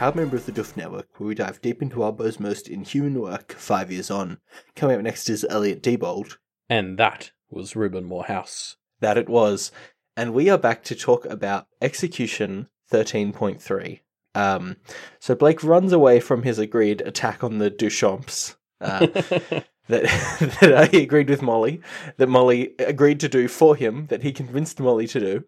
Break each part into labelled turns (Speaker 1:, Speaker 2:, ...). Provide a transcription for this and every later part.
Speaker 1: proud member of the Duff Network, where we dive deep into Wildbow's most inhuman work five years on. Coming up next is Elliot Diebold.
Speaker 2: And that was Ruben Morehouse.
Speaker 1: That it was. And we are back to talk about Execution 13.3. Um, so Blake runs away from his agreed attack on the Duchamps. Uh, that that he agreed with Molly, that Molly agreed to do for him, that he convinced Molly to do.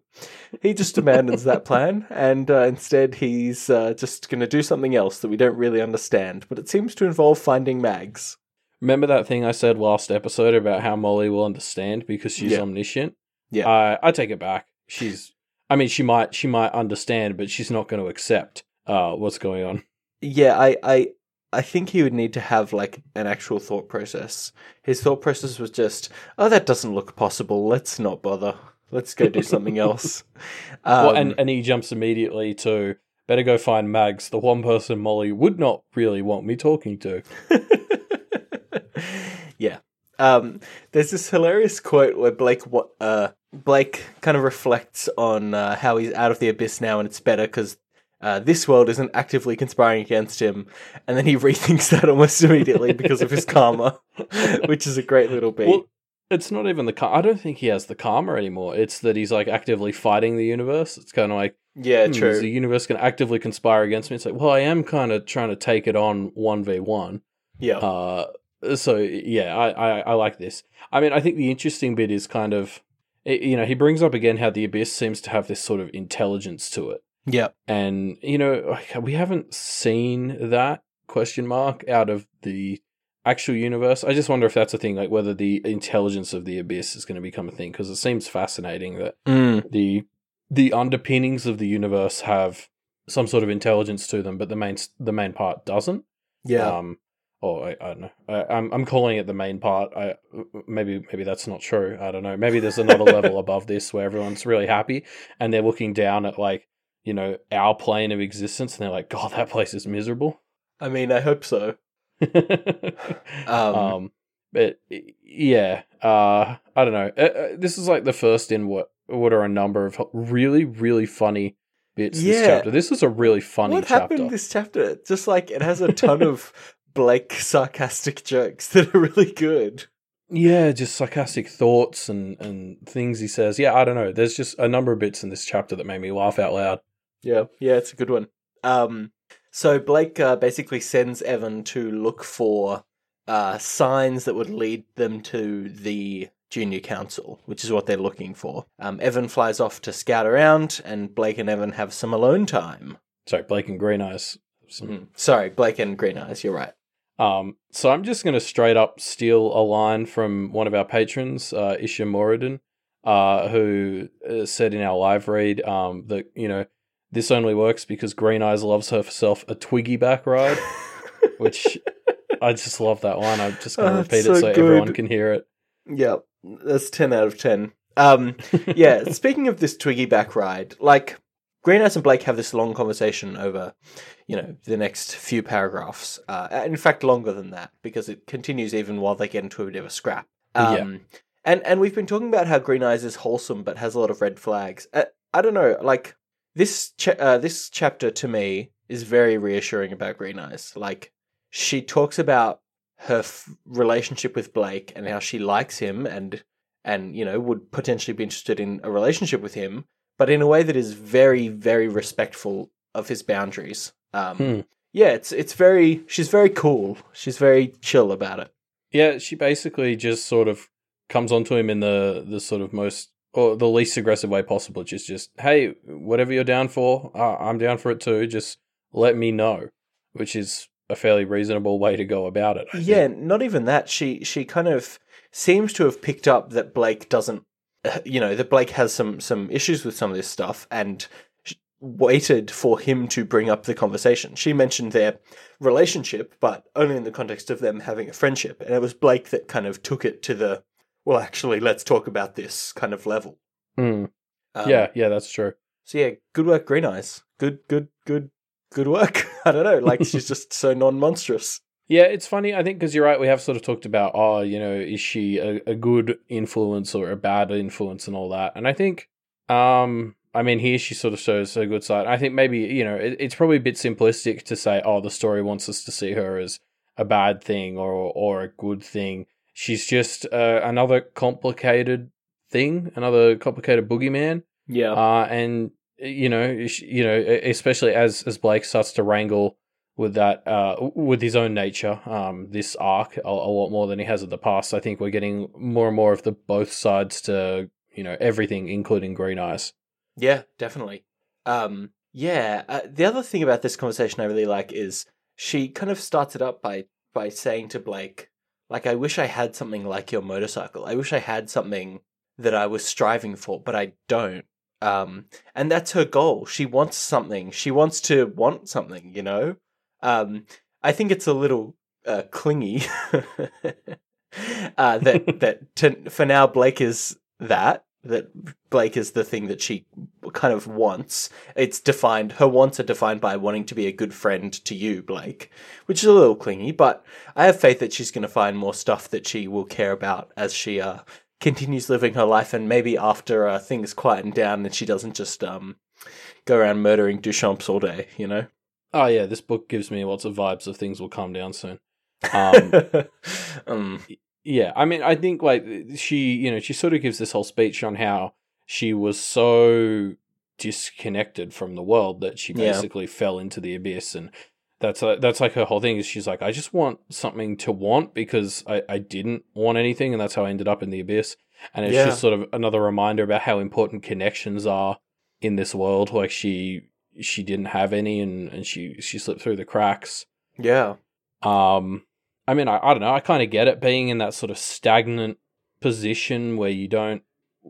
Speaker 1: He just abandons that plan, and uh, instead he's uh, just going to do something else that we don't really understand. But it seems to involve finding mags.
Speaker 2: Remember that thing I said last episode about how Molly will understand because she's
Speaker 1: Yeah.
Speaker 2: omniscient?
Speaker 1: Yeah.
Speaker 2: I I take it back. She's I mean she might she might understand, but she's not going to accept uh what's going on.
Speaker 1: Yeah, I, I, I think he would need to have like an actual thought process. His thought process was just, "Oh, that doesn't look possible. Let's not bother. Let's go do something else." Um,
Speaker 2: well, and and he jumps immediately to better go find Mags, the one person Molly would not really want me talking to.
Speaker 1: yeah. Um, there's this hilarious quote where Blake, wa- uh, Blake kind of reflects on uh, how he's out of the abyss now, and it's better because uh, this world isn't actively conspiring against him. And then he rethinks that almost immediately because of his karma, which is a great little beat.
Speaker 2: Well, it's not even the car. I don't think he has the karma anymore. It's that he's like actively fighting the universe. It's kind of like
Speaker 1: yeah,
Speaker 2: Hmm,
Speaker 1: true.
Speaker 2: Is the universe can actively conspire against me? It's like, well, I am kind of trying to take it on one v one.
Speaker 1: yeah.
Speaker 2: Uh, so yeah, I, I I like this. I mean, I think the interesting bit is kind of, you know, he brings up again how the abyss seems to have this sort of intelligence to it,
Speaker 1: yeah.
Speaker 2: and you know, we haven't seen that question mark out of the actual universe. I just wonder if that's a thing, like whether the intelligence of the abyss is going to become a thing, because it seems fascinating that
Speaker 1: Mm.
Speaker 2: the the underpinnings of the universe have some sort of intelligence to them, but the main the main part doesn't.
Speaker 1: Yeah.
Speaker 2: Um, or I, I don't know. I, I'm I'm calling it the main part. I maybe maybe that's not true. I don't know. Maybe there's another level above this where everyone's really happy and they're looking down at like you know our plane of existence and they're like, God, that place is miserable.
Speaker 1: I mean, I hope so.
Speaker 2: um,
Speaker 1: Um,
Speaker 2: but yeah, uh, I don't know. Uh, uh, this is like the first in what what are a number of really really funny bits. This chapter. This is a really funny
Speaker 1: what
Speaker 2: chapter.
Speaker 1: happened this chapter? Just like it has a ton of Blake sarcastic jokes that are really good.
Speaker 2: Yeah, just sarcastic thoughts and and things he says. Yeah, I don't know. There's just a number of bits in this chapter that made me laugh out loud.
Speaker 1: Yeah, yeah, it's a good one. Um, so Blake uh, basically sends Evan to look for uh, signs that would lead them to the junior council, which is what they're looking for. Um, Evan flies off to scout around, and Blake and Evan have some alone time.
Speaker 2: Sorry, Blake and Green Eyes. Some-
Speaker 1: Mhm. Sorry, Blake and Green Eyes. You're right.
Speaker 2: Um, so I'm just going to straight up steal a line from one of our patrons, uh, Isha Moradin, uh, who uh, said in our live read um, that, you know, this only works because Green Eyes loves herself a Twiggy back ride, which I just love that line. I'm just going
Speaker 1: Oh,
Speaker 2: to
Speaker 1: it's
Speaker 2: repeat
Speaker 1: so
Speaker 2: it so everyone can hear it.
Speaker 1: Yeah, that's 10 out of 10. Um, yeah, speaking of this Twiggy back ride, like, Green Eyes and Blake have this long conversation over, you know, the next few paragraphs. Uh, in fact, longer than that, because it continues even while they get into a bit of a scrap. Um,
Speaker 2: Yeah.
Speaker 1: And, and we've been talking about how Green Eyes is wholesome but has a lot of red flags. Uh, I don't know, like, this, cha- uh, this chapter to me is very reassuring about Green Eyes. Like, she talks about her f- relationship with Blake and how she likes him and and you know would potentially be interested in a relationship with him, but in a way that is very very respectful of his boundaries. Um,
Speaker 2: Hmm.
Speaker 1: Yeah, it's it's very she's very cool. She's very chill about it.
Speaker 2: Yeah, she basically just sort of comes onto him in the, the sort of most, or the least aggressive way possible, which is just, hey, whatever you're down for, uh, I'm down for it too. Just let me know, which is a fairly reasonable way to go about it. I think.
Speaker 1: Yeah, not even that. She she kind of seems to have picked up that Blake doesn't, you know, that Blake has some some issues with some of this stuff, and waited for him to bring up the conversation. She mentioned their relationship, but only in the context of them having a friendship, and it was Blake that kind of took it to the, well, actually, let's talk about this kind of level.
Speaker 2: Mm.
Speaker 1: Um,
Speaker 2: yeah, yeah, that's true.
Speaker 1: So yeah, good work, Green Eyes. Good, good, good, good work. I don't know, like she's just so non-monstrous.
Speaker 2: Yeah, it's funny. I think because you're right. We have sort of talked about, oh, you know, is she a, a good influence or a bad influence and all that. And I think, um, I mean, here she sort of shows a good side. I think maybe you know it, it's probably a bit simplistic to say, oh, the story wants us to see her as a bad thing or or a good thing. She's just uh, another complicated thing, another complicated boogeyman.
Speaker 1: Yeah.
Speaker 2: Uh, and you know, sh- you know, especially as as Blake starts to wrangle with that, uh, with his own nature, um, this arc a, a lot more than he has in the past. I think we're getting more and more of the both sides to you know everything, including Green Eyes.
Speaker 1: Yeah, definitely. Um, yeah. Uh, the other thing about this conversation I really like is she kind of starts it up by by saying to Blake, like, "I wish I had something like your motorcycle. I wish I had something that I was striving for, but I don't." Um, and that's her goal. She wants something. She wants to want something. You know. Um, I think it's a little uh, clingy. uh, that that to, for now Blake is that that Blake is the thing that she kind of wants. It's defined, her wants are defined by wanting to be a good friend to you, Blake, which is a little clingy, but I have faith that she's going to find more stuff that she will care about as she uh, continues living her life and maybe after uh, things quieten down and she doesn't just um, go around murdering Duchamps all day, you know?
Speaker 2: Oh yeah, this book gives me lots of vibes of things will calm down soon. Um,
Speaker 1: um,
Speaker 2: Yeah, I mean, I think like she, you know, she sort of gives this whole speech on how she was so disconnected from the world that she
Speaker 1: Yeah.
Speaker 2: basically fell into the abyss, and that's like, that's like her whole thing. Is she's like, I just want something to want because I I didn't want anything, and that's how I ended up in the abyss. And it's
Speaker 1: Yeah.
Speaker 2: just sort of another reminder about how important connections are in this world. Like she she didn't have any, and and she she slipped through the cracks.
Speaker 1: yeah.
Speaker 2: Um, I mean, I, I don't know. I kind of get it being in that sort of stagnant position where you don't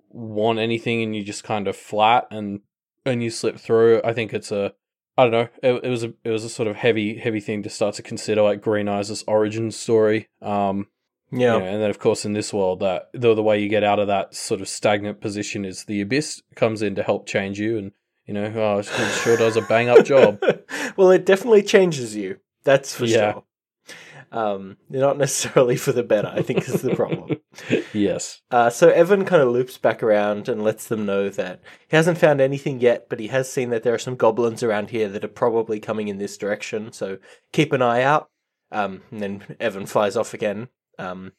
Speaker 2: want anything and you just kind of flat and and you slip through. I think it's a I don't know. It, it was a it was a sort of heavy heavy thing to start to consider, like Green Eyes' origin story. Um,
Speaker 1: Yeah.
Speaker 2: you know, and then of course in this world, that the the way you get out of that sort of stagnant position is the abyss comes in to help change you, and you know, oh, it sure does a bang up job.
Speaker 1: well, it definitely changes you. That's for
Speaker 2: Yeah.
Speaker 1: sure. Um, not necessarily for the better, I think is the problem.
Speaker 2: yes.
Speaker 1: Uh, so Evan kind of loops back around and lets them know that he hasn't found anything yet, but he has seen that there are some goblins around here that are probably coming in this direction. So keep an eye out. Um, and then Evan flies off again. Um,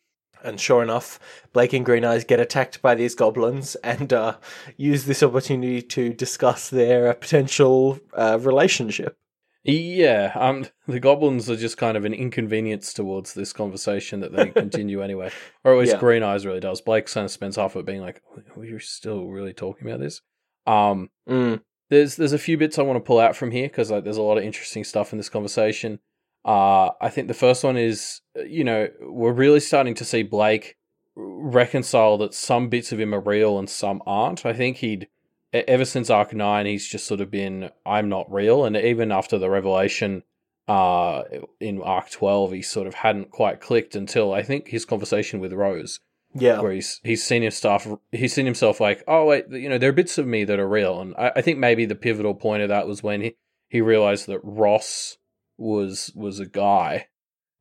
Speaker 1: and sure enough, Blake and Green Eyes get attacked by these goblins and uh, use this opportunity to discuss their uh, potential uh, relationship.
Speaker 2: Yeah, um, the goblins are just kind of an inconvenience towards this conversation that they continue anyway, or at least
Speaker 1: Yeah.
Speaker 2: Green Eyes really does. Blake kind of spends half of it being like, "We're still really talking about this." Um,
Speaker 1: Mm,
Speaker 2: there's there's a few bits I want to pull out from here because like there's a lot of interesting stuff in this conversation. Uh, I think the first one is, uh, you know, we're really starting to see Blake reconcile that some bits of him are real and some aren't. I think he'd ever since Arc Nine, he's just sort of been I'm not real, and even after the revelation uh in Arc Twelve, he sort of hadn't quite clicked until I think his conversation with Rose
Speaker 1: yeah.
Speaker 2: where he's he's seen his stuff he's seen himself like oh wait you know there are bits of me that are real and I, I think maybe the pivotal point of that was when he, he realized that Ross was was a guy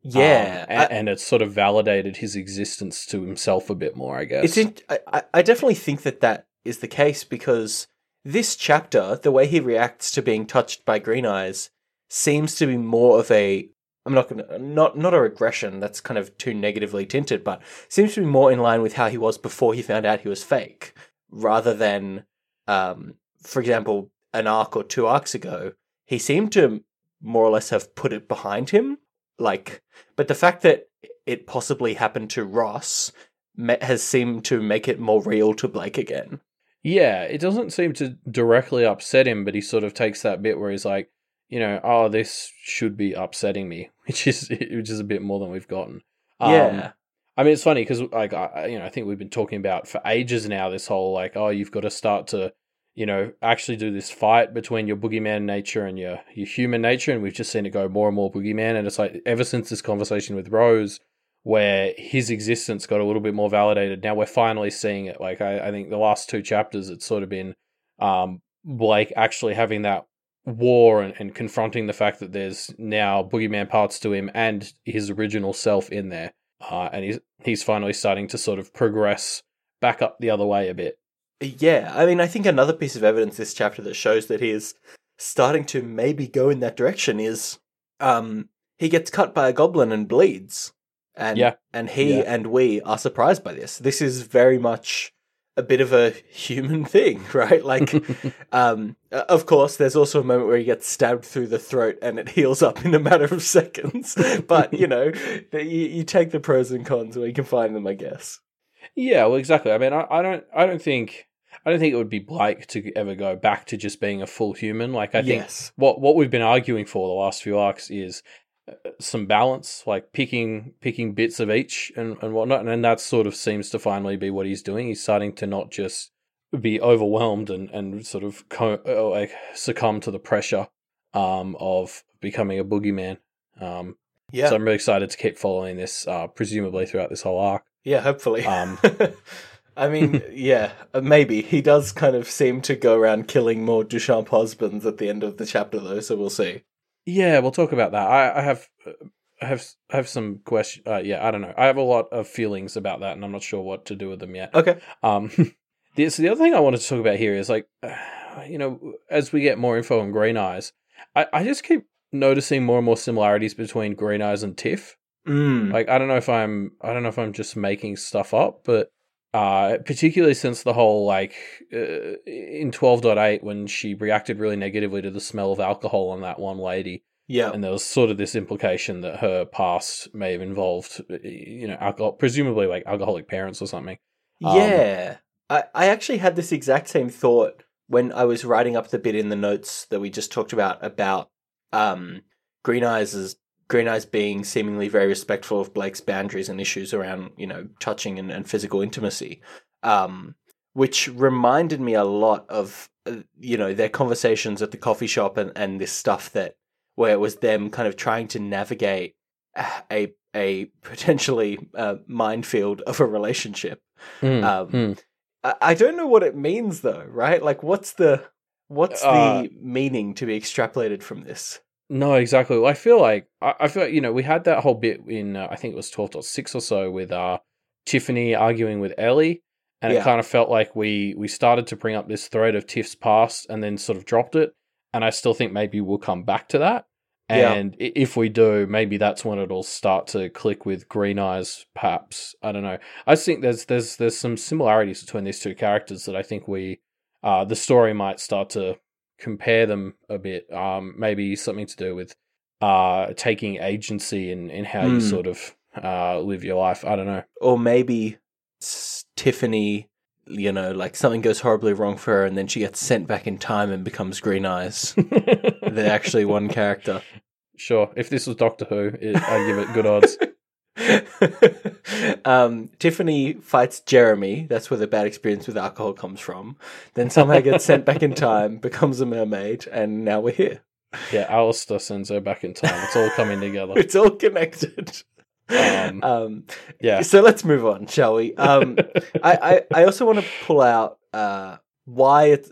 Speaker 1: Yeah.
Speaker 2: um,
Speaker 1: I-
Speaker 2: and, and it sort of validated his existence to himself a bit more I guess
Speaker 1: It's in, I- I definitely think that that is the case because this chapter, the way he reacts to being touched by Green Eyes, seems to be more of a. I'm not gonna not not a regression. That's kind of too negatively tinted, but seems to be more in line with how he was before he found out he was fake, rather than, um, for example, an arc or two arcs ago, he seemed to more or less have put it behind him. Like, but the fact that it possibly happened to Ross has seemed to make it more real to Blake again.
Speaker 2: Yeah, it doesn't seem to directly upset him, but he sort of takes that bit where he's like, you know, oh, this should be upsetting me, which is which is a bit more than we've gotten. Um,
Speaker 1: yeah,
Speaker 2: I mean, it's funny because, like, I- you know, I think we've been talking about for ages now this whole like, oh, you've got to start to, you know, actually do this fight between your boogeyman nature and your your human nature, and we've just seen it go more and more boogeyman, and it's like ever since this conversation with Rose, where his existence got a little bit more validated. Now we're finally seeing it. Like, I, I think the last two chapters, it's sort of been um, Blake actually having that war and, and confronting the fact that there's now boogeyman parts to him and his original self in there uh, and he's he's finally starting to sort of progress back up the other way a bit.
Speaker 1: Yeah, I mean, I think another piece of evidence this chapter that shows that he is starting to maybe go in that direction is um, he gets cut by a goblin and bleeds. And
Speaker 2: Yeah.
Speaker 1: and he
Speaker 2: Yeah.
Speaker 1: and we are surprised by this. This is very much a bit of a human thing, right? Like um of course there's also a moment where he gets stabbed through the throat and it heals up in a matter of seconds. but, you know, the- you, you take the pros and cons where you can find them, I guess.
Speaker 2: Yeah, well, exactly. I mean, I, I don't, I don't think, I don't think it would be Blake to ever go back to just being a full human. Like, I think what what we've been arguing for the last few arcs is some balance, like picking picking bits of each and and whatnot, and that sort of seems to finally be what he's doing. He's starting to not just be overwhelmed and and sort of co- uh, like succumb to the pressure um, of becoming a boogeyman. Um,
Speaker 1: Yeah.
Speaker 2: So I'm really excited to keep following this, uh, presumably throughout this whole arc.
Speaker 1: Yeah, hopefully.
Speaker 2: Um,
Speaker 1: I mean, yeah, uh, maybe he does kind of seem to go around killing more Duchamp husbands at the end of the chapter, though. So we'll see.
Speaker 2: Yeah, we'll talk about that. I, I have, uh, I have, I have some question. Uh, yeah, I don't know. I have a lot of feelings about that, and I'm not sure what to do with them yet.
Speaker 1: Okay.
Speaker 2: Um, the, so the other thing I wanted to talk about here is like, uh, you know, as we get more info on Green Eyes, I, I just keep noticing more and more similarities between Green Eyes and Tiff.
Speaker 1: Mm.
Speaker 2: Like, I don't know if I'm, I don't know if I'm just making stuff up, but uh, particularly since the whole like uh, in 12.8 when she reacted really negatively to the smell of alcohol on that one lady
Speaker 1: yeah.
Speaker 2: and there was sort of this implication that her past may have involved you know alcohol presumably like alcoholic parents or something um,
Speaker 1: yeah. I, I actually had this exact same thought when I was writing up the bit in the notes that we just talked about about um, Green Eyes' Green Eyes being seemingly very respectful of Blake's boundaries and issues around, you know, touching and, and physical intimacy, um, which reminded me a lot of, uh, you know, their conversations at the coffee shop and, and this stuff that, where it was them kind of trying to navigate a, a potentially uh, minefield of a relationship.
Speaker 2: Mm,
Speaker 1: Um,
Speaker 2: mm.
Speaker 1: I, I don't know what it means though, right? Like, what's the, what's
Speaker 2: Uh,
Speaker 1: the meaning to be extrapolated from this?
Speaker 2: No exactly i feel like i, I feel like, you know we had that whole bit in uh, i think it was 12.6 or so with uh tiffany arguing with ellie and
Speaker 1: Yeah.
Speaker 2: it kind of felt like we we started to bring up this thread of tiff's past and then sort of dropped it and i still think maybe we'll come back to that And i if we do, maybe that's when it'll start to click with Green Eyes. Perhaps I don't know. I just think there's there's there's some similarities between these two characters that I think we uh, the story might start to compare them a bit. Um, maybe something to do with uh, taking agency in in how you
Speaker 1: Hmm.
Speaker 2: sort of uh, live your life. I don't know.
Speaker 1: or maybe Tiffany, you know, like something goes horribly wrong for her, and then she gets sent back in time and becomes Green Eyes. They're actually one character.
Speaker 2: sure. If this was Doctor Who, it, I'd give it good odds.
Speaker 1: um, Tiffany fights Jeremy. That's where the bad experience with alcohol comes from. Then somehow gets sent back in time, becomes a mermaid, and now we're here.
Speaker 2: Yeah, Alistair sends her back in time. It's all coming together.
Speaker 1: It's all connected.
Speaker 2: Um,
Speaker 1: Um,
Speaker 2: Yeah.
Speaker 1: So let's move on, shall we? Um, I, I, I also want to pull out uh, why it's.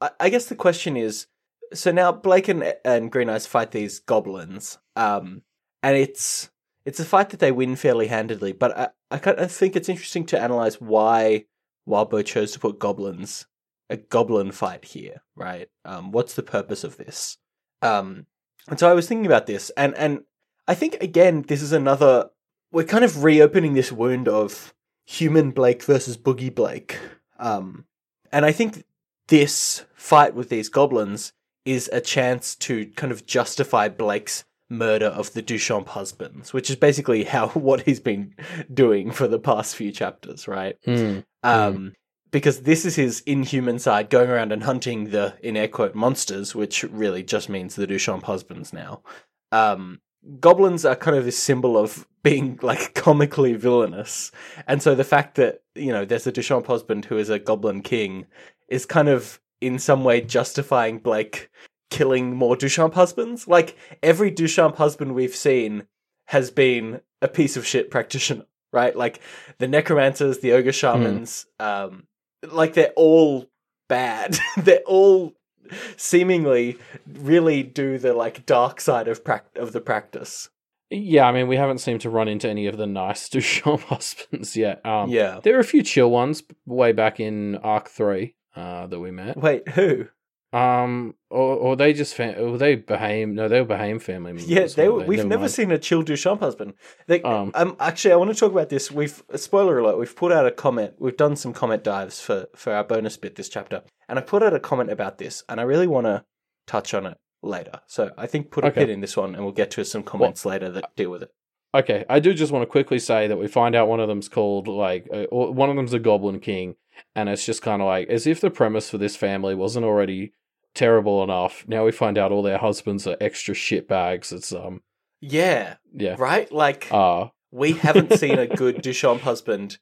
Speaker 1: I, I guess the question is so now Blake and, and Green Eyes fight these goblins, um, and it's it's a fight that they win fairly handedly. But I, I kind of think it's interesting to analyze why Wildbow chose to put goblins a goblin fight here, right? Um, what's the purpose of this? Um, and so I was thinking about this, and and I think again this is another we're kind of reopening this wound of human Blake versus Boogie Blake. Um, and I think this fight with these goblins is a chance to kind of justify Blake's murder of the Duchamp husbands, which is basically how what he's been doing for the past few chapters, right?
Speaker 2: hmm.
Speaker 1: Um, because this is his inhuman side going around and hunting the, in air quote, monsters, which really just means the Duchamp husbands now. Um, goblins are kind of this symbol of being like comically villainous. And so the fact that, you know, there's a Duchamp husband who is a goblin king is kind of in some way justifying Blake killing more Duchamp husbands. Like every Duchamp husband we've seen has been a piece of shit practitioner, right? Like the necromancers, the ogre shamans, um, like they're all bad. they're all seemingly really do the like dark side of prac- of the practice.
Speaker 2: Yeah, I mean, we haven't seemed to run into any of the nice Duchamp husbands yet. Um,
Speaker 1: yeah.
Speaker 2: There are a few chill ones way back in Arc 3 uh, that we met.
Speaker 1: Wait, who?
Speaker 2: Um, or, or they just, fam- or they Behaim, no, they were Behaim family members.
Speaker 1: Yeah, they were,
Speaker 2: weren't
Speaker 1: we've
Speaker 2: Never
Speaker 1: never seen a chill Duchamp husband. They,
Speaker 2: Um,
Speaker 1: um, actually, I want to talk about this. We've spoiler alert. We've put out a comment. We've done some comment dives for for our bonus bit this chapter, and I put out a comment about this, and I really want to touch on it later. So I think put a
Speaker 2: Okay.
Speaker 1: pin in this one, and we'll get to some comments later that deal with it.
Speaker 2: Okay, I do just want to quickly say that we find out one of them's called like uh, or one of them's a Goblin King, and it's just kind of like as if the premise for this family wasn't already terrible enough. Now we find out all their husbands are extra shit bags. It's um
Speaker 1: Yeah,
Speaker 2: yeah
Speaker 1: right. Like
Speaker 2: uh
Speaker 1: we haven't seen a good Duchamp husband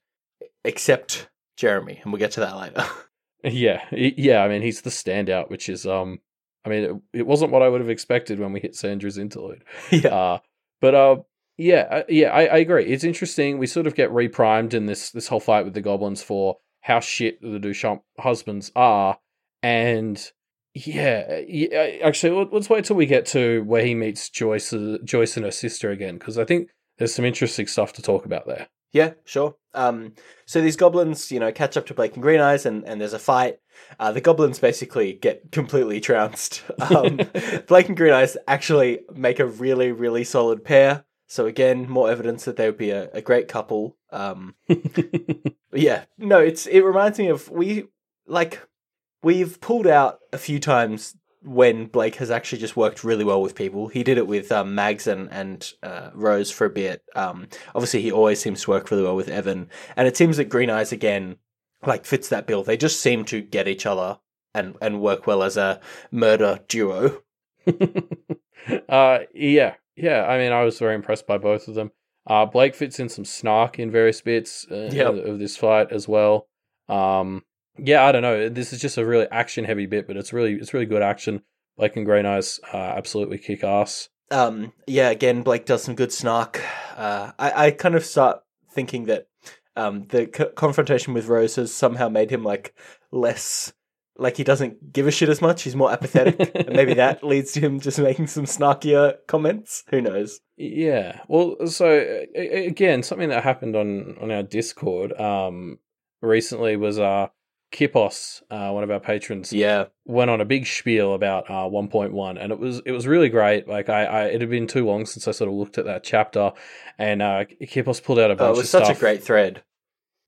Speaker 1: except Jeremy, and we'll get to that later.
Speaker 2: yeah yeah. I mean he's the standout, which is um I mean it, it wasn't what I would have expected when we hit Sandra's interlude.
Speaker 1: yeah,
Speaker 2: Uh, but uh, yeah, uh, yeah, I, I agree. It's interesting. We sort of get reprimed in this this whole fight with the goblins for how shit the Duchamp husbands are, and yeah, yeah actually, let- let's wait till we get to where he meets Joyce, uh, Joyce and her sister again, because I think there's some interesting stuff to talk about there.
Speaker 1: Yeah, sure. Um, so these goblins, you know, catch up to Blake and Green Eyes, and, and there's a fight. Uh, the goblins basically get completely trounced. Um, Blake and Green Eyes actually make a really, really solid pair. So again, more evidence that they would be a, a great couple. Um, yeah, no, it's it reminds me of we like we've pulled out a few times when Blake has actually just worked really well with people. He did it with um, Mags and and uh, Rose for a bit. Um, obviously, he always seems to work really well with Evan, and it seems that Green Eyes again like fits that bill. They just seem to get each other and and work well as a murder duo.
Speaker 2: uh, yeah, yeah. I mean, I was very impressed by both of them. Uh, Blake fits in some snark in various bits uh,
Speaker 1: Yep.
Speaker 2: of, this fight as well. Um, yeah, I don't know. This is just a really action heavy bit, but it's really it's really good action. Blake and Green Eyes uh, absolutely kick ass.
Speaker 1: um, yeah, again, Blake does some good snark. Uh, I, I kind of start thinking that um, the c- confrontation with Rose has somehow made him like less, like he doesn't give a shit as much. He's more apathetic, and maybe that leads to him just making some snarkier comments. Who knows?
Speaker 2: Yeah. Well, so again, something that happened on on our Discord um recently was uh Kipos, uh, one of our patrons,
Speaker 1: Yeah,
Speaker 2: went on a big spiel about uh 1.1 and it was it was really great. Like I, I it had been too long since I sort of looked at that chapter and uh Kipos pulled out a bunch.
Speaker 1: oh, it was
Speaker 2: of
Speaker 1: such
Speaker 2: stuff.
Speaker 1: a great thread.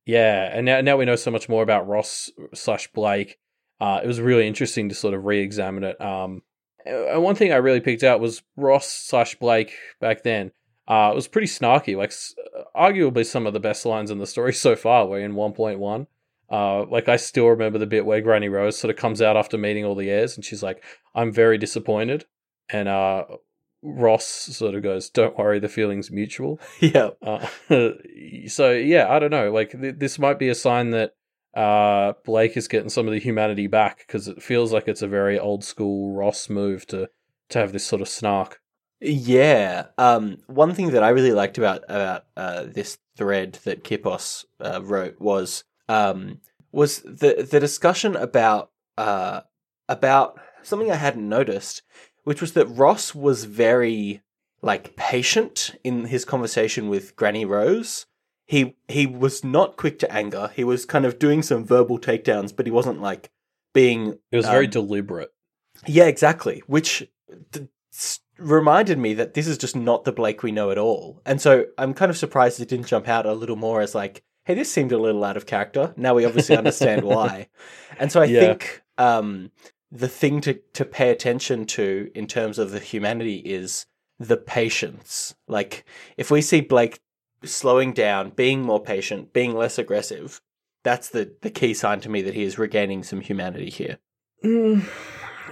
Speaker 2: Yeah, and now now we know so much more about Ross slash Blake. Uh, it was really interesting to sort of re-examine it. Um, and one thing I really picked out was Ross slash Blake back then. Uh, it was pretty snarky, like s- arguably some of the best lines in the story so far were in 1.1. Uh, like I still remember the bit where Granny Rose sort of comes out after meeting all the heirs, and she's like, "I'm very disappointed," and uh, Ross sort of goes, "Don't worry, the feeling's mutual."
Speaker 1: yeah,
Speaker 2: Uh, so yeah, I don't know. Like th- this might be a sign that uh, Blake is getting some of the humanity back because it feels like it's a very old school Ross move to to have this sort of snark.
Speaker 1: Yeah. Um, one thing that I really liked about about uh, this thread that Kipos uh, wrote was um, was the the discussion about uh, about something I hadn't noticed, which was that Ross was very like patient in his conversation with Granny Rose. He he was not quick to anger. He was kind of doing some verbal takedowns, but he wasn't like being
Speaker 2: It was very
Speaker 1: um,
Speaker 2: deliberate.
Speaker 1: yeah, exactly. Which th- reminded me that this is just not the Blake we know at all. And so I'm kind of surprised it didn't jump out a little more as like, hey, this seemed a little out of character. Now we obviously understand why. And so I
Speaker 2: Yeah.
Speaker 1: think um, the thing to, to pay attention to in terms of the humanity is the patience. Like, if we see Blake slowing down, being more patient, being less aggressive, that's the, the key sign to me that he is regaining some humanity here.
Speaker 2: Mm,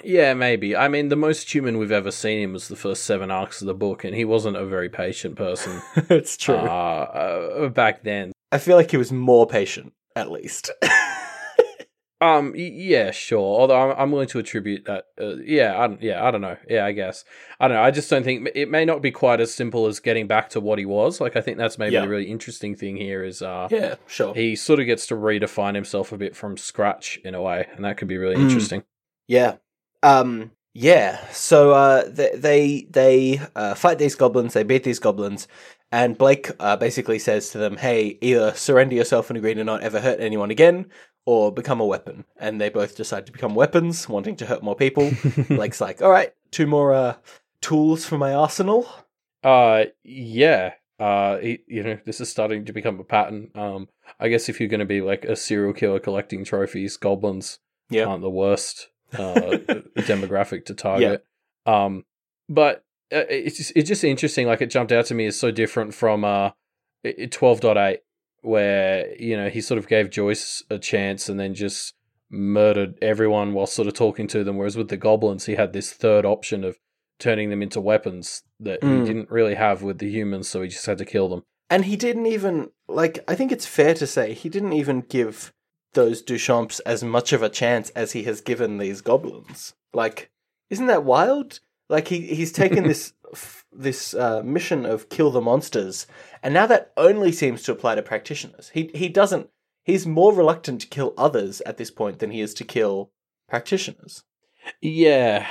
Speaker 2: yeah, maybe. I mean, the most human we've ever seen him was the first seven arcs of the book, and he wasn't a very patient person
Speaker 1: it's true.
Speaker 2: uh, uh, back then.
Speaker 1: I feel like he was more patient, at least.
Speaker 2: Um. Yeah. Sure. Although I'm, I'm willing to attribute that. Uh, yeah. I don't. Yeah. I don't know. Yeah. I guess. I don't know. I just don't think it may not be quite as simple as getting back to what he was. Like I think that's maybe
Speaker 1: Yeah.
Speaker 2: the really interesting thing here is uh
Speaker 1: yeah, sure.
Speaker 2: he sort of gets to redefine himself a bit from scratch in a way, and that could be really
Speaker 1: Mm.
Speaker 2: interesting.
Speaker 1: Yeah. Um Yeah, so uh, they they, they uh, fight these goblins. They beat these goblins, and Blake uh, basically says to them, "Hey, either surrender yourself and agree to not ever hurt anyone again, or become a weapon." And they both decide to become weapons, wanting to hurt more people. Blake's like, "All right, two more uh, tools for my arsenal."
Speaker 2: Uh, yeah. Uh, he, you know, this is starting to become a pattern. Um, I guess if you're going to be like a serial killer collecting trophies, goblins
Speaker 1: Yeah.
Speaker 2: aren't the worst uh, demographic to target. Um, but uh, it's just, it's just interesting. Like it jumped out to me as so different from uh, twelve point eight, where you know he sort of gave Joyce a chance and then just murdered everyone while sort of talking to them. Whereas with the goblins, he had this third option of turning them into weapons that
Speaker 1: Mm.
Speaker 2: he didn't really have with the humans, so he just had to kill them.
Speaker 1: And he didn't even like. I think it's fair to say he didn't even give those Duchamps as much of a chance as he has given these goblins. Like, isn't that wild? Like he he's taken this f- this uh, mission of kill the monsters, and now that only seems to apply to practitioners. He he doesn't. He's more reluctant to kill others at this point than he is to kill practitioners.
Speaker 2: Yeah,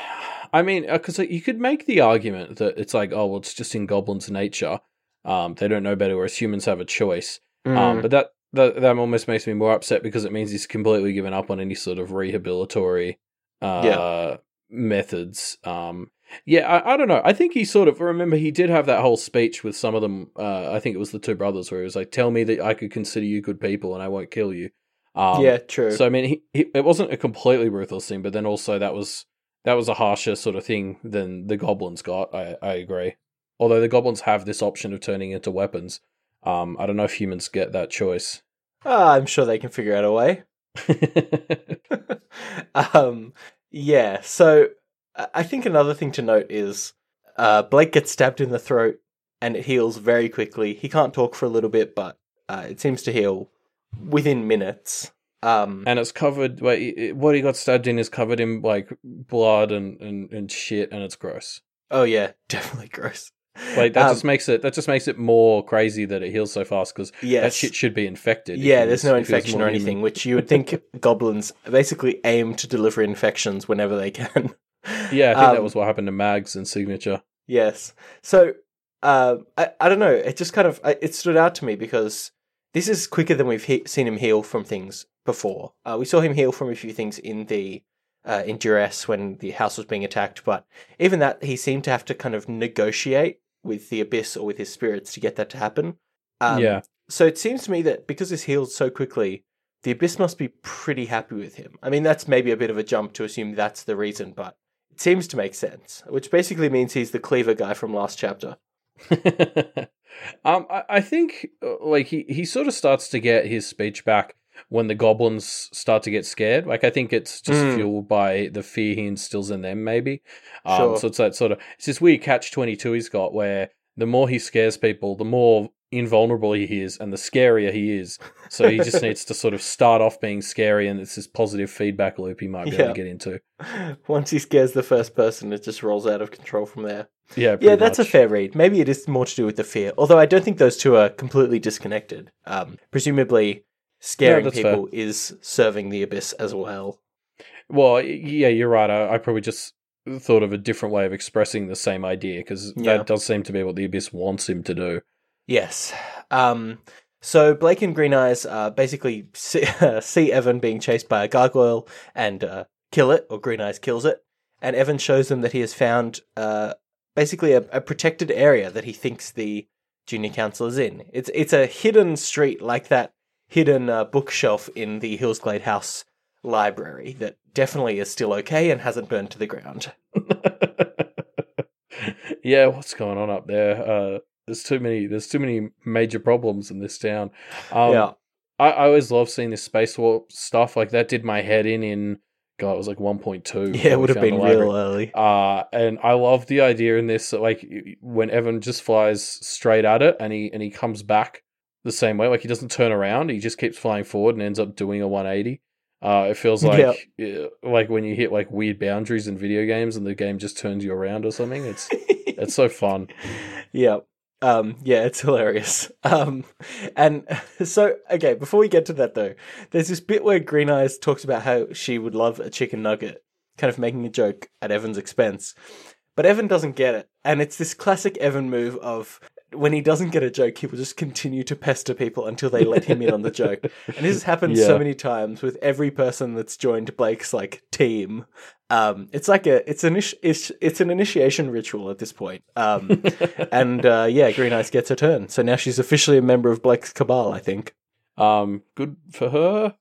Speaker 2: I mean, because you could make the argument that it's like, oh, well, it's just in goblins' nature. Um, they don't know better, whereas humans have a choice.
Speaker 1: Mm.
Speaker 2: Um, but that, that that almost makes me more upset because it means he's completely given up on any sort of rehabilitory uh,
Speaker 1: Yeah.
Speaker 2: methods. Um, yeah, I, I don't know. I think he sort of remember he did have that whole speech with some of them. Uh, I think it was the two brothers where he was like, "Tell me that I could consider you good people and I won't kill you." Um,
Speaker 1: yeah, true.
Speaker 2: so I mean, he, he, it wasn't a completely ruthless thing, but then also that was that was a harsher sort of thing than the goblins got. I, I agree. Although the goblins have this option of turning into weapons, um, I don't know if humans get that choice.
Speaker 1: Ah, I'm sure they can figure out a way. um, yeah. So I think another thing to note is uh, Blake gets stabbed in the throat and it heals very quickly. He can't talk for a little bit, but uh, it seems to heal within minutes. Um,
Speaker 2: and it's covered. Wait, it- what he got stabbed in is covered in like blood and, and, and shit, and it's gross.
Speaker 1: oh yeah, definitely gross.
Speaker 2: Like that
Speaker 1: Um,
Speaker 2: just makes it that just makes it more crazy that it heals so fast because
Speaker 1: yes.
Speaker 2: that shit should be infected.
Speaker 1: Yeah,
Speaker 2: it
Speaker 1: there's
Speaker 2: was-
Speaker 1: no
Speaker 2: was
Speaker 1: infection or
Speaker 2: human.
Speaker 1: anything, which you would think goblins basically aim to deliver infections whenever they can.
Speaker 2: Yeah, I think that
Speaker 1: Um,
Speaker 2: was what happened to Mags and Signature.
Speaker 1: Yes. So, uh, I, I don't know. It just kind of it stood out to me because this is quicker than we've he- seen him heal from things before. Uh, we saw him heal from a few things in the uh, in duress when the house was being attacked, but even that he seemed to have to kind of negotiate with the abyss or with his spirits to get that to happen. Um,
Speaker 2: yeah,
Speaker 1: So it seems to me that because this healed so quickly, the abyss must be pretty happy with him. I mean, that's maybe a bit of a jump to assume that's the reason, but seems to make sense. Which basically means he's the cleaver guy from last chapter.
Speaker 2: um, I, I think uh, like he he sort of starts to get his speech back when the goblins start to get scared. Like I think it's just
Speaker 1: Mm.
Speaker 2: fueled by the fear he instills in them, maybe. Um,
Speaker 1: Sure.
Speaker 2: So it's that sort of it's this weird catch twenty two he's got where the more he scares people, the more invulnerable he is, and the scarier he is. So he just needs to sort of start off being scary, and it's this positive feedback loop he might be able to get into.
Speaker 1: Once he scares the first person, it just rolls out of control from there.
Speaker 2: Yeah,
Speaker 1: yeah, that's a fair read. Maybe it is more to do with the fear, although I don't think those two are completely disconnected. Um, presumably, scaring people is serving the abyss as well.
Speaker 2: Well, yeah, you're right. I, I probably just thought of a different way of expressing the same idea because
Speaker 1: Yeah.
Speaker 2: that does seem to be what the abyss wants him to do.
Speaker 1: Yes. Um, so Blake and Green Eyes uh, basically see, see Evan being chased by a gargoyle and uh, kill it, or Green Eyes kills it. And Evan shows them that he has found uh, basically a, a protected area that he thinks the junior council is in. It's it's a hidden street like that hidden uh, bookshelf in the Hillsglade House library that definitely is still okay and hasn't burned to the ground.
Speaker 2: yeah, what's going on up there? Uh, there's too many. There's too many major problems in this town. Um,
Speaker 1: yeah.
Speaker 2: I, I always love seeing this space warp stuff. Like that did my head in. In God, it was like 1.2.
Speaker 1: Yeah, it would have been real early.
Speaker 2: Uh, and I love the idea in this, that, like when Evan just flies straight at it, and he and he comes back the same way. Like he doesn't turn around; he just keeps flying forward and ends up doing a 180. Uh, it feels like uh, like when you hit like weird boundaries in video games, and the game just turns you around or something. It's it's so fun.
Speaker 1: yeah. Um, yeah, it's hilarious. Um, and so, okay, before we get to that though, there's this bit where Green Eyes talks about how she would love a chicken nugget. kind of making a joke at Evan's expense. But Evan doesn't get it. And it's this classic Evan move of when he doesn't get a joke, he will just continue to pester people until they let him in on the joke. And this has happened
Speaker 2: Yeah.
Speaker 1: so many times with every person that's joined Blake's like team. Um, it's like a it's an ish, it's, it's an initiation ritual at this point. Um, and uh, yeah, Green Eyes gets her turn, so now she's officially a member of Blake's cabal. I think.
Speaker 2: Um, good for her?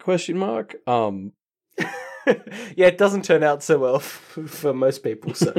Speaker 2: Question mark. Um,
Speaker 1: yeah, it doesn't turn out so well f- for most people. So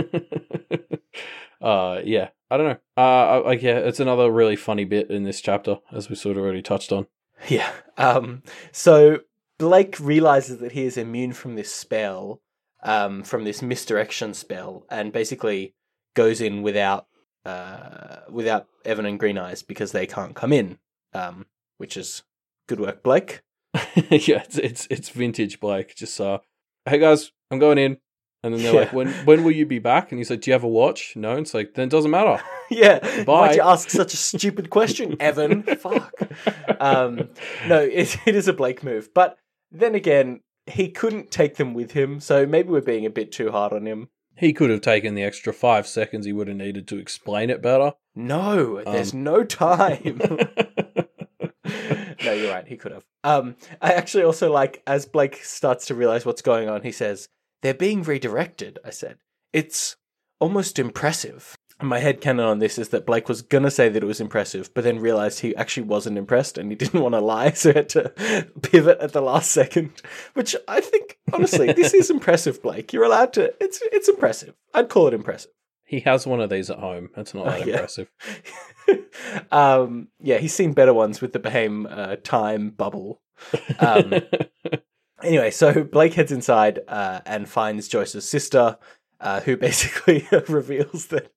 Speaker 2: uh, yeah, I don't know. Uh, like yeah, it's another really funny bit in this chapter, as we sort of already touched on.
Speaker 1: yeah. Um, so Blake realizes that he is immune from this spell, um, from this misdirection spell, and basically goes in without uh, without Evan and Green Eyes because they can't come in. Um, which is good work, Blake.
Speaker 2: yeah, it's, it's it's vintage Blake. Just uh, hey guys, I'm going in, and then they're like, when when will you be back? And he's like, do you have a watch? No, and it's like then it doesn't matter.
Speaker 1: yeah.
Speaker 2: Bye.
Speaker 1: Why'd you ask such a stupid question, Evan? Fuck. Um, no, it, it is a Blake move. But then again, he couldn't take them with him, so maybe we're being a bit too hard on him.
Speaker 2: He could have taken the extra five seconds he would have needed to explain it better.
Speaker 1: No, there's
Speaker 2: Um.
Speaker 1: no time. no, you're right. He could have. Um, I actually also like as Blake starts to realize what's going on. He says they're being redirected. I said it's almost impressive. My head canon on this is that Blake was gonna say that it was impressive, but then realized he actually wasn't impressed and he didn't want to lie, so he had to pivot at the last second. Which I think, honestly, this is impressive, Blake. You're allowed to. It's it's impressive. I'd call it impressive.
Speaker 2: he has one of these at home. That's not
Speaker 1: Oh,
Speaker 2: that
Speaker 1: yeah.
Speaker 2: impressive.
Speaker 1: um, yeah, he's seen better ones with the Behaim uh, time bubble. Um, anyway, so Blake heads inside uh, and finds Joyce's sister, uh, who basically reveals that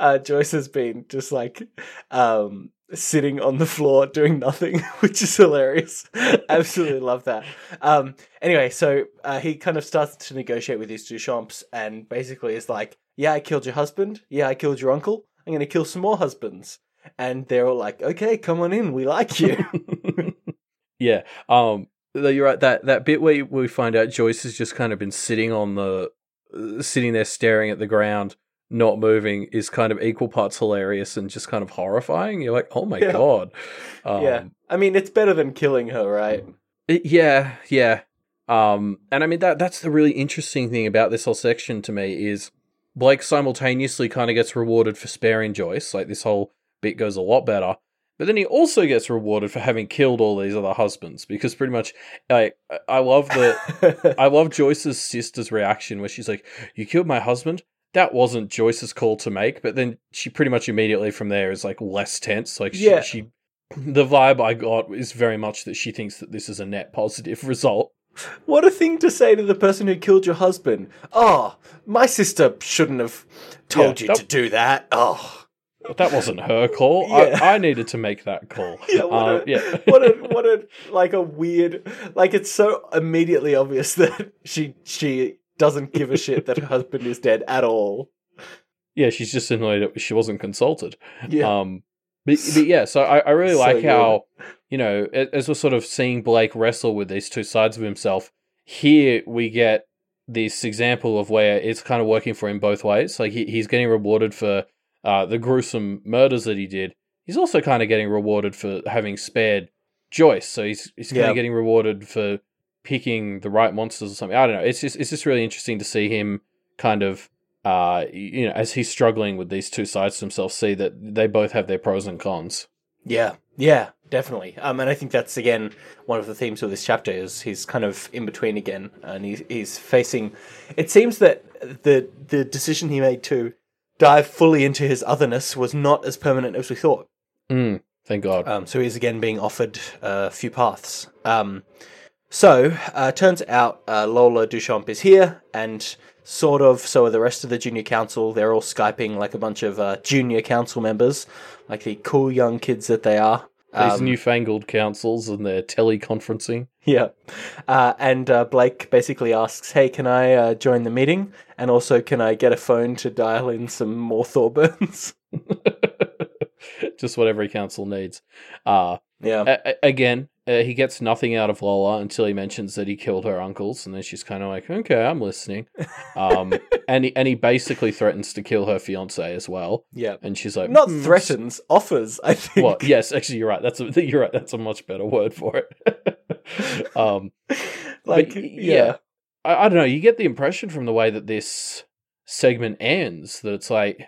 Speaker 1: uh, Joyce has been just like um, sitting on the floor doing nothing, which is hilarious. Absolutely love that. Um, anyway, so uh, he kind of starts to negotiate with these Duchamps and basically is like, Yeah, I killed your husband. Yeah, I killed your uncle. I'm going to kill some more husbands. And they're all like, Okay, come on in. We like you.
Speaker 2: yeah. Um. You're right. That that bit where we find out Joyce has just kind of been sitting on the, uh, sitting there staring at the ground, not moving, is kind of equal parts hilarious and just kind of horrifying. You're like, oh my
Speaker 1: Yeah.
Speaker 2: god. Um,
Speaker 1: yeah. I mean, it's better than killing her, right?
Speaker 2: It- yeah, yeah. Um, and I mean that that's the really interesting thing about this whole section to me is Blake simultaneously kind of gets rewarded for sparing Joyce. Like this whole bit goes a lot better. But then he also gets rewarded for having killed all these other husbands because pretty much I I love the I love Joyce's sister's reaction where she's like, "You killed my husband." That wasn't Joyce's call to make, but then she pretty much immediately from there is like less tense. Like she,
Speaker 1: Yeah.
Speaker 2: she the vibe I got is very much that she thinks that this is a net positive result.
Speaker 1: What a thing to say to the person who killed your husband. Oh, my sister shouldn't have told
Speaker 2: Yeah,
Speaker 1: you
Speaker 2: that-
Speaker 1: to do that. Oh.
Speaker 2: But that wasn't her call.
Speaker 1: Yeah.
Speaker 2: I, I needed to make that call.
Speaker 1: Yeah, what,
Speaker 2: Um,
Speaker 1: a,
Speaker 2: yeah.
Speaker 1: what a what a like a weird like it's so immediately obvious that she she doesn't give a shit that her husband is dead at all.
Speaker 2: yeah, she's just annoyed that she wasn't consulted.
Speaker 1: Yeah.
Speaker 2: Um, but, but yeah, so I, I really like how, you know, as we're sort of seeing Blake wrestle with these two sides of himself, here we get this example of where it's kind of working for him both ways. Like he, he's getting rewarded for uh, the gruesome murders that he did. He's also kind of getting rewarded for having spared Joyce. So he's he's kind
Speaker 1: Yeah.
Speaker 2: of getting rewarded for picking the right monsters or something. I don't know. It's just it's just really interesting to see him kind of uh you know as he's struggling with these two sides to himself see that they both have their pros and cons.
Speaker 1: Yeah, yeah, definitely. Um, and I think that's again one of the themes of this chapter is he's kind of in between again, and he's he's facing. It seems that the the decision he made to dive fully into his otherness was not as permanent as we thought.
Speaker 2: Mm, thank God.
Speaker 1: Um, so he's again being offered a few paths. Um, so uh, turns out uh, Lola Duchamp is here, and sort of so are the rest of the junior council. They're all skyping like a bunch of uh, junior council members, like the cool young kids that they are.
Speaker 2: These
Speaker 1: Um,
Speaker 2: newfangled councils and their teleconferencing.
Speaker 1: yeah. Uh, and uh, Blake basically asks, Hey, can I uh, join the meeting? And also, can I get a phone to dial in some more Thorburns?
Speaker 2: Just what every council needs. Uh,
Speaker 1: yeah.
Speaker 2: a- again, uh, he gets nothing out of Lola until he mentions that he killed her uncles, and then she's kind of like, "Okay, I'm listening." Um, and he and he basically threatens to kill her fiance as well,
Speaker 1: Yeah.
Speaker 2: and she's like,
Speaker 1: Not
Speaker 2: "Hmm,
Speaker 1: threatens, offers, I think.
Speaker 2: Well, yes, actually, you're right. That's a, you're right. That's a much better word for it. um,
Speaker 1: like,
Speaker 2: but,
Speaker 1: yeah.
Speaker 2: yeah. I, I don't know. You get the impression from the way that this segment ends that it's like,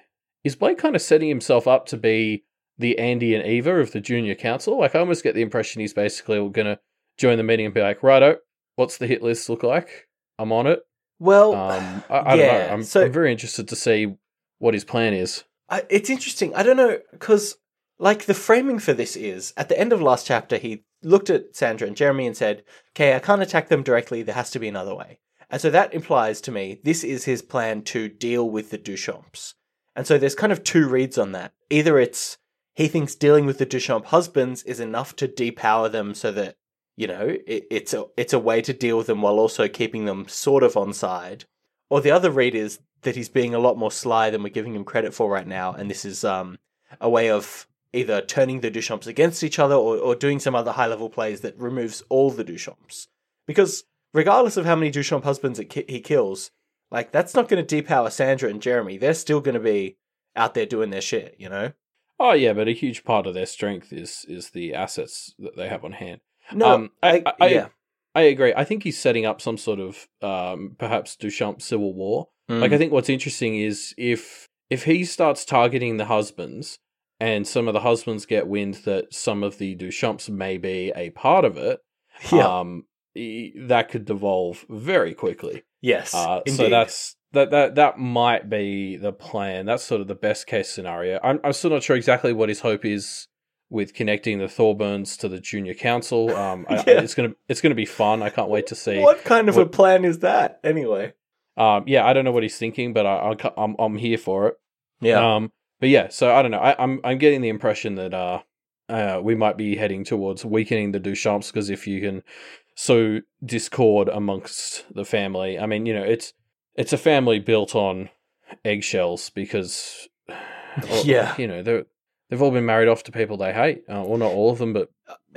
Speaker 2: is Blake kind of setting himself up to be the Andy and Eva of the junior council? Like, I almost get the impression he's basically going to join the meeting and be like, righto, what's the hit list look like? I'm on it.
Speaker 1: Well,
Speaker 2: Um, I, I
Speaker 1: yeah,
Speaker 2: don't know. I'm,
Speaker 1: so-
Speaker 2: I'm very interested to see what his plan is.
Speaker 1: I, it's interesting. I don't know because, like, the framing for this is at the end of last chapter, he looked at Sandra and Jeremy and said, "Okay, I can't attack them directly. There has to be another way." And so that implies to me this is his plan to deal with the Duchamps. And so there's kind of two reads on that. Either it's he thinks dealing with the Duchamp husbands is enough to depower them so that you know it, it's a it's a way to deal with them while also keeping them sort of on side. Or the other read is that he's being a lot more sly than we're giving him credit for right now, and this is um, a way of either turning the Duchamps against each other or, or doing some other high level plays that removes all the Duchamps. Because regardless of how many Duchamp husbands ki- he kills, like that's not going to depower Sandra and Jeremy. They're still going to be out there doing their shit, you know.
Speaker 2: Oh yeah, but a huge part of their strength is is the assets that they have on hand.
Speaker 1: No,
Speaker 2: Um, I-
Speaker 1: I,
Speaker 2: I-
Speaker 1: yeah,
Speaker 2: I agree. I think he's setting up some sort of um, perhaps Duchamp civil war. Like I
Speaker 1: Mm.
Speaker 2: think what's interesting is if if he starts targeting the husbands and some of the husbands get wind that some of the Duchamps may be a part of it,
Speaker 1: yeah,
Speaker 2: um, that could devolve very quickly.
Speaker 1: Yes,
Speaker 2: Uh, so that's that that that might be the plan. That's sort of the best case scenario. I'm I'm still not sure exactly what his hope is with connecting the Thorburns to the junior council. Um, I, I- it's gonna it's gonna be fun. I can't wait to see.
Speaker 1: what kind of a plan is that anyway?
Speaker 2: Um, yeah, I don't know what he's thinking, but I, I I'm I'm here for it.
Speaker 1: Yeah,
Speaker 2: Um, but yeah, so I don't know. I, I'm I'm getting the impression that uh, uh, we might be heading towards weakening the Duchamps because if you can sow discord amongst the family, I mean, you know, it's it's a family built on eggshells because, well,
Speaker 1: Yeah.
Speaker 2: you know, they they've all been married off to people they hate. Uh, well, not all of them, but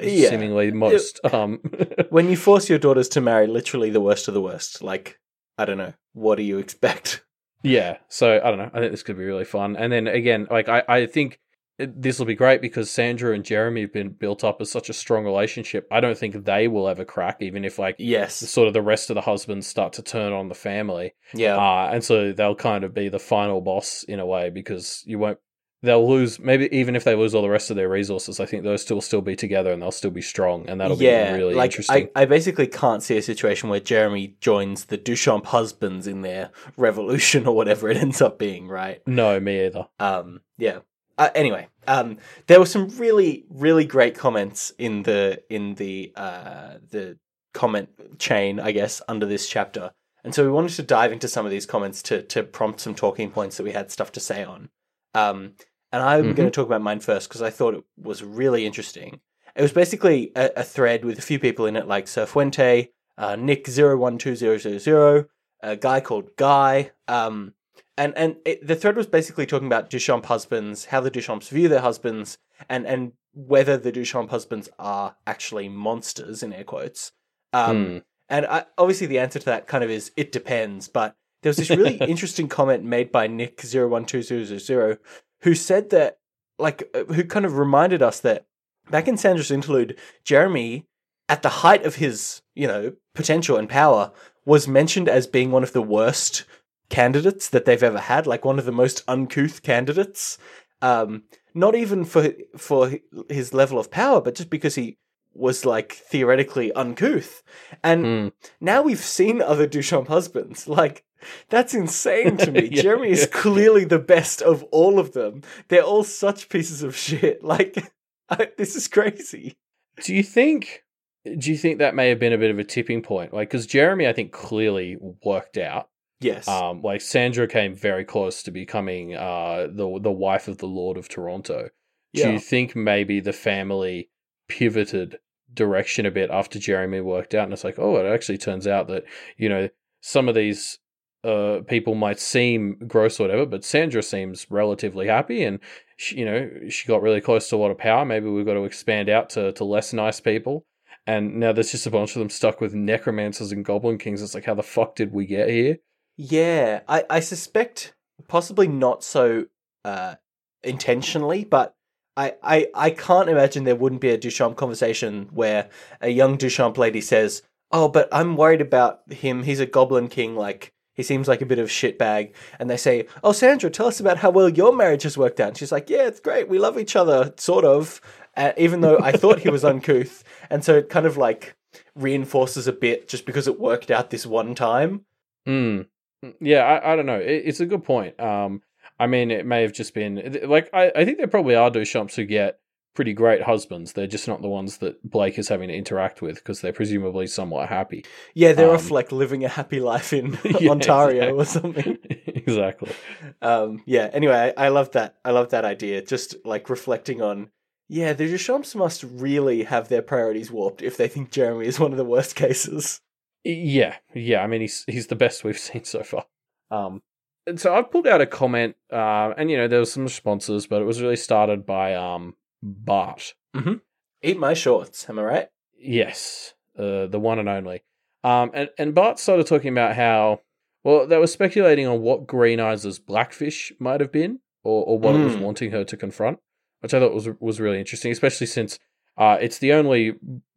Speaker 1: yeah.
Speaker 2: seemingly most. Um,
Speaker 1: when you force your daughters to marry literally the worst of the worst, like I don't know, what do you expect?
Speaker 2: Yeah, so I don't know. I think this could be really fun. And then again, like I, I think this will be great because Sandra and Jeremy have been built up as such a strong relationship. I don't think they will ever crack, even if like
Speaker 1: Yes,
Speaker 2: sort of the rest of the husbands start to turn on the family.
Speaker 1: yeah,
Speaker 2: Uh, and so they'll kind of be the final boss in a way because you won't. They'll lose maybe even if they lose all the rest of their resources. I think those two will still be together and they'll still be strong, and that'll
Speaker 1: yeah.
Speaker 2: be really
Speaker 1: like
Speaker 2: interesting.
Speaker 1: I, I basically can't see a situation where Jeremy joins the Duchamp husbands in their revolution or whatever it ends up being, right?
Speaker 2: no, me either.
Speaker 1: Um, yeah. Uh, anyway, um, there were some really, really great comments in the in the uh, the comment chain, I guess, under this chapter, and so we wanted to dive into some of these comments to to prompt some talking points that we had stuff to say on. Um, and I'm
Speaker 2: Mhm.
Speaker 1: going to talk about mine first because I thought it was really interesting. It was basically a, a thread with a few people in it, like Sir Fuente, uh, Nick zero one two zero zero zero, a guy called Guy, um, and and it, the thread was basically talking about Duchamp husbands, how the Duchamps view their husbands, and and whether the Duchamp husbands are actually monsters in air quotes. Um,
Speaker 2: Hmm.
Speaker 1: And I, obviously, the answer to that kind of is it depends. But there was this really interesting comment made by Nick zero one two zero zero zero, who said that, like, uh, who kind of reminded us that back in Sandra's interlude, Jeremy, at the height of his, you know, potential and power, was mentioned as being one of the worst candidates that they've ever had, like one of the most uncouth candidates. Um, not even for for his level of power, but just because he was like theoretically uncouth. And
Speaker 2: Hmm.
Speaker 1: now we've seen other Duchamp husbands. Like that's insane to me.
Speaker 2: Yeah,
Speaker 1: Jeremy is
Speaker 2: yeah.
Speaker 1: clearly the best of all of them. They're all such pieces of shit. Like I, this is crazy.
Speaker 2: Do you think? Do you think that may have been a bit of a tipping point? Like, because Jeremy, I think, clearly worked out.
Speaker 1: Yes.
Speaker 2: Um, like Sandra came very close to becoming uh the the wife of the Lord of Toronto. Do
Speaker 1: Yeah.
Speaker 2: you think maybe the family pivoted direction a bit after Jeremy worked out, and it's like, oh, it actually turns out that you know some of these uh people might seem gross or whatever, but Sandra seems relatively happy, and she, you know she got really close to a lot of power. Maybe we've got to expand out to to less nice people. and now there's just a bunch of them stuck with necromancers and goblin kings. It's like, how the fuck did we get here?
Speaker 1: Yeah, I, I suspect possibly not so uh, intentionally, but I, I, I can't imagine there wouldn't be a Duchamp conversation where a young Duchamp lady says, "Oh, but I'm worried about him. He's a goblin king. Like he seems like a bit of shitbag." And they say, "Oh, Sandra, tell us about how well your marriage has worked out." And she's like, "Yeah, it's great. We love each other, sort of." Uh, even though I thought he was uncouth, and so it kind of like reinforces a bit just because it worked out this one time.
Speaker 2: Mm. Yeah, I, I don't know. It, it's a good point. Um, I mean, it may have just been like I, I think there probably are Duchamps who get pretty great husbands. They're just not the ones that Blake is having to interact with because they're presumably somewhat happy.
Speaker 1: Yeah, they're
Speaker 2: Um,
Speaker 1: off like living a happy life in
Speaker 2: Yeah,
Speaker 1: Ontario or something.
Speaker 2: exactly.
Speaker 1: Um, yeah. Anyway, I, I love that. I love that idea. Just like reflecting on. Yeah, the Duchamps must really have their priorities warped if they think Jeremy is one of the worst cases.
Speaker 2: Yeah, yeah. I mean, he's he's the best we've seen so far. Um, and so I've pulled out a comment, uh, and you know there was some responses, but it was really started by um Bart. Mm-hmm.
Speaker 1: Eat my shorts. Am I right?
Speaker 2: Yes, uh, the one and only. Um, and and Bart started talking about how well they were speculating on what Green Eyes' Blackfish might have been, or or what it was
Speaker 1: Mm.
Speaker 2: wanting her to confront, which I thought was was really interesting, especially since uh, it's the only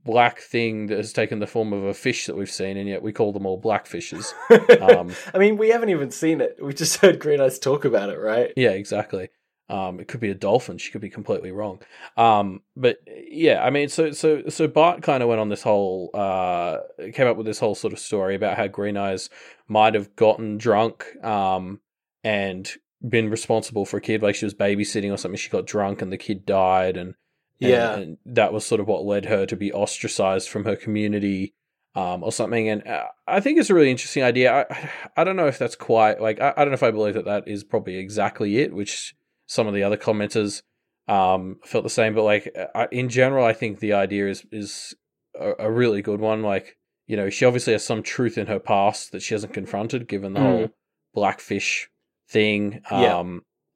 Speaker 2: black thing that has taken the form of a fish that we've seen, and yet we call them all blackfishes. Um,
Speaker 1: I mean, we haven't even seen it. We just heard Green Eyes talk about it, right?
Speaker 2: Yeah, exactly. Um, it could be a dolphin. She could be completely wrong. Um, but yeah, I mean, so so so Bart kind of went on this whole, uh, came up with this whole sort of story about how Green Eyes might have gotten drunk, um, and been responsible for a kid, like she was babysitting or something. She got drunk and the kid died, and and-
Speaker 1: Yeah.
Speaker 2: and that was sort of what led her to be ostracized from her community um, or something. And uh, I think it's a really interesting idea. I, I don't know if that's quite like I, I don't know if I believe that that is probably exactly it, which some of the other commenters um, felt the same. But like I, in general, I think the idea is is a, a really good one. Like you know, she obviously has some truth in her past that she hasn't confronted, given the
Speaker 1: Mm.
Speaker 2: whole blackfish thing.
Speaker 1: Yeah.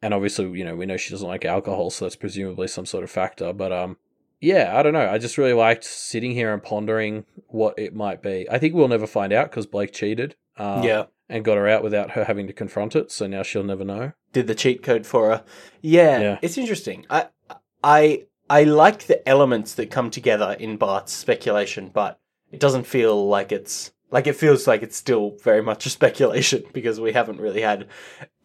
Speaker 2: Um, and obviously, you know, we know she doesn't like alcohol, so that's presumably some sort of factor. But um, yeah, I don't know. I just really liked sitting here and pondering what it might be. I think we'll never find out because Blake cheated. Uh,
Speaker 1: yeah.
Speaker 2: and got her out without her having to confront it. So now she'll never know.
Speaker 1: Did the cheat code for her. Yeah,
Speaker 2: Yeah.
Speaker 1: it's interesting. I I I like the elements that come together in Bart's speculation, but it doesn't feel like it's like it feels like it's still very much a speculation because we haven't really had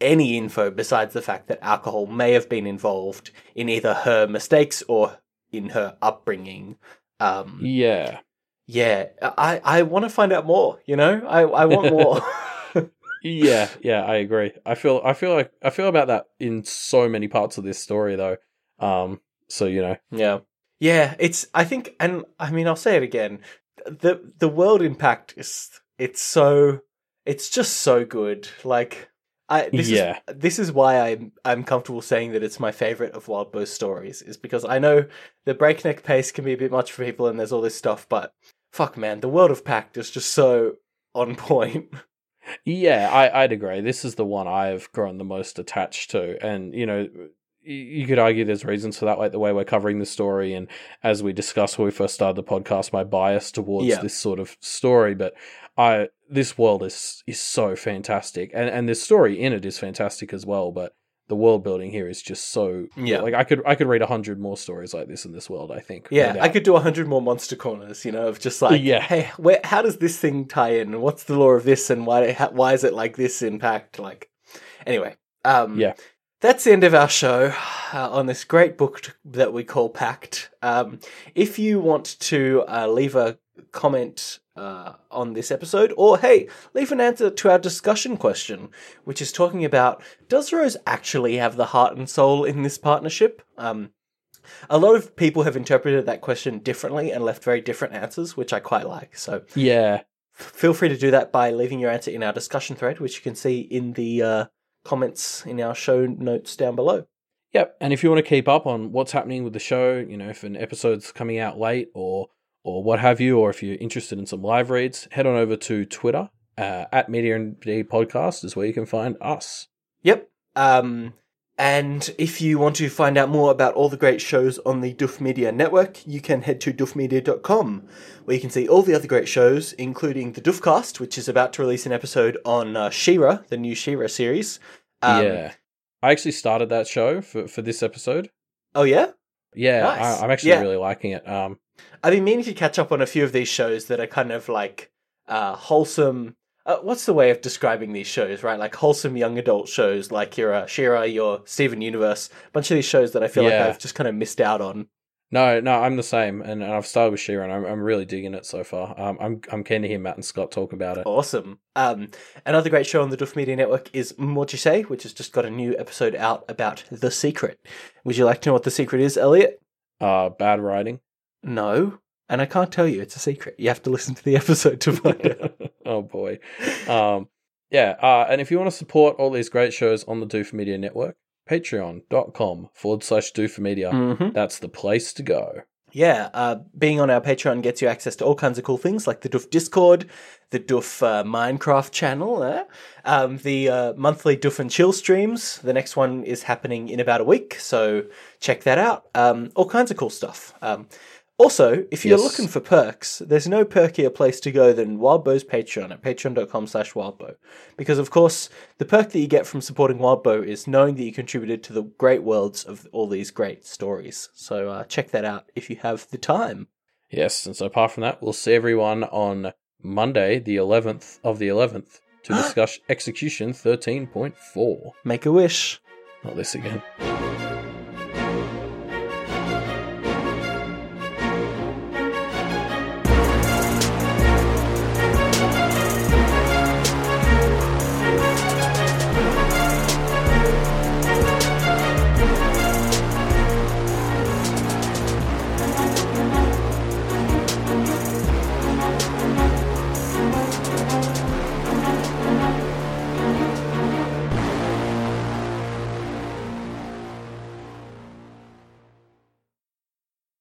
Speaker 1: any info besides the fact that alcohol may have been involved in either her mistakes or in her upbringing. Um,
Speaker 2: Yeah,
Speaker 1: yeah, I, I want to find out more. You know, I, I want more.
Speaker 2: yeah, yeah. I agree. I feel, I feel like, I feel about that in so many parts of this story, though. Um, so you know,
Speaker 1: yeah, yeah. It's I think, and I mean, I'll say it again. The The world in Pact is it's so it's just so good. Like I this
Speaker 2: Yeah.
Speaker 1: is this is why I'm I'm comfortable saying that it's my favorite of Wildbow stories is because I know the breakneck pace can be a bit much for people and there's all this stuff, but fuck man, the world of Pact is just so on point.
Speaker 2: yeah, I, I'd agree. This is the one I've grown the most attached to, and you know. You could argue there's reasons for that, like the way we're covering the story, and as we discussed when we first started the podcast, my bias towards
Speaker 1: Yeah.
Speaker 2: this sort of story. But I, this world is is so fantastic, and and the story in it is fantastic as well. But the world building here is just so
Speaker 1: Yeah.
Speaker 2: Like I could I could read a hundred more stories like this in this world. I think.
Speaker 1: Yeah, I could do a hundred more monster corners, you know, of just like,
Speaker 2: Yeah.
Speaker 1: hey, where, how does this thing tie in? What's the law of this, and why how, why is it like this in Pact? Like, anyway, um,
Speaker 2: Yeah.
Speaker 1: That's the end of our show uh, on this great book t- that we call Pact. Um, if you want to uh, leave a comment uh, on this episode, or hey, leave an answer to our discussion question, which is talking about does Rose actually have the heart and soul in this partnership? Um, a lot of people have interpreted that question differently and left very different answers, which I quite like. So
Speaker 2: Yeah.
Speaker 1: feel free to do that by leaving your answer in our discussion thread, which you can see in the uh, comments in our show notes down below.
Speaker 2: Yep. And if you want to keep up on what's happening with the show, you know, if an episode's coming out late or or what have you, or if you're interested in some live reads, head on over to Twitter uh, at Media and D Podcast is where you can find us.
Speaker 1: Yep. Um, And if you want to find out more about all the great shows on the Doof Media network, you can head to doofmedia.com, where you can see all the other great shows, including the Doofcast, which is about to release an episode on uh, She-Ra, the new She-Ra series. Um,
Speaker 2: yeah. I actually started that show for, for this episode.
Speaker 1: Oh, yeah?
Speaker 2: Yeah,
Speaker 1: Nice.
Speaker 2: I, I'm actually
Speaker 1: Yeah.
Speaker 2: really liking it. Um,
Speaker 1: I've been meaning to catch up on a few of these shows that are kind of like uh, wholesome. Uh, what's the way of describing these shows, right? Like wholesome young adult shows, like your uh, She-Ra, your Steven Universe, a bunch of these shows that I feel
Speaker 2: Yeah.
Speaker 1: like I've just kind of missed out on.
Speaker 2: no, no, I'm the same, and, and I've started with She-Ra, and I'm, I'm really digging it so far. Um, I'm I'm keen to hear Matt and Scott talk about it.
Speaker 1: Awesome. Um, another great show on the Doof Media Network is What You Say, which has just got a new episode out about The Secret. Would you like to know what The Secret is, Elliot?
Speaker 2: Uh, bad writing.
Speaker 1: No. And I can't tell you, it's a secret. You have to listen to the episode to find out.
Speaker 2: oh boy. Um, yeah, uh, and if you want to support all these great shows on the Doof Media network, patreon.com forward slash Doof Media.
Speaker 1: Mhm.
Speaker 2: That's the place to go.
Speaker 1: Yeah, uh, being on our Patreon gets you access to all kinds of cool things like the Doof Discord, the Doof uh, Minecraft channel, eh? um, the uh, monthly Doof and Chill streams. The next one is happening in about a week, so check that out. Um, all kinds of cool stuff. Um, also, if you're
Speaker 2: Yes.
Speaker 1: looking for perks, there's no perkier place to go than Wildbow's Patreon at patreon.com slash wildbow. Because, of course, the perk that you get from supporting Wildbow is knowing that you contributed to the great worlds of all these great stories. So uh, check that out if you have the time.
Speaker 2: Yes, and so apart from that, we'll see everyone on Monday, the 11th of the 11th, to discuss Execution 13.4.
Speaker 1: Make a wish.
Speaker 2: Not this again.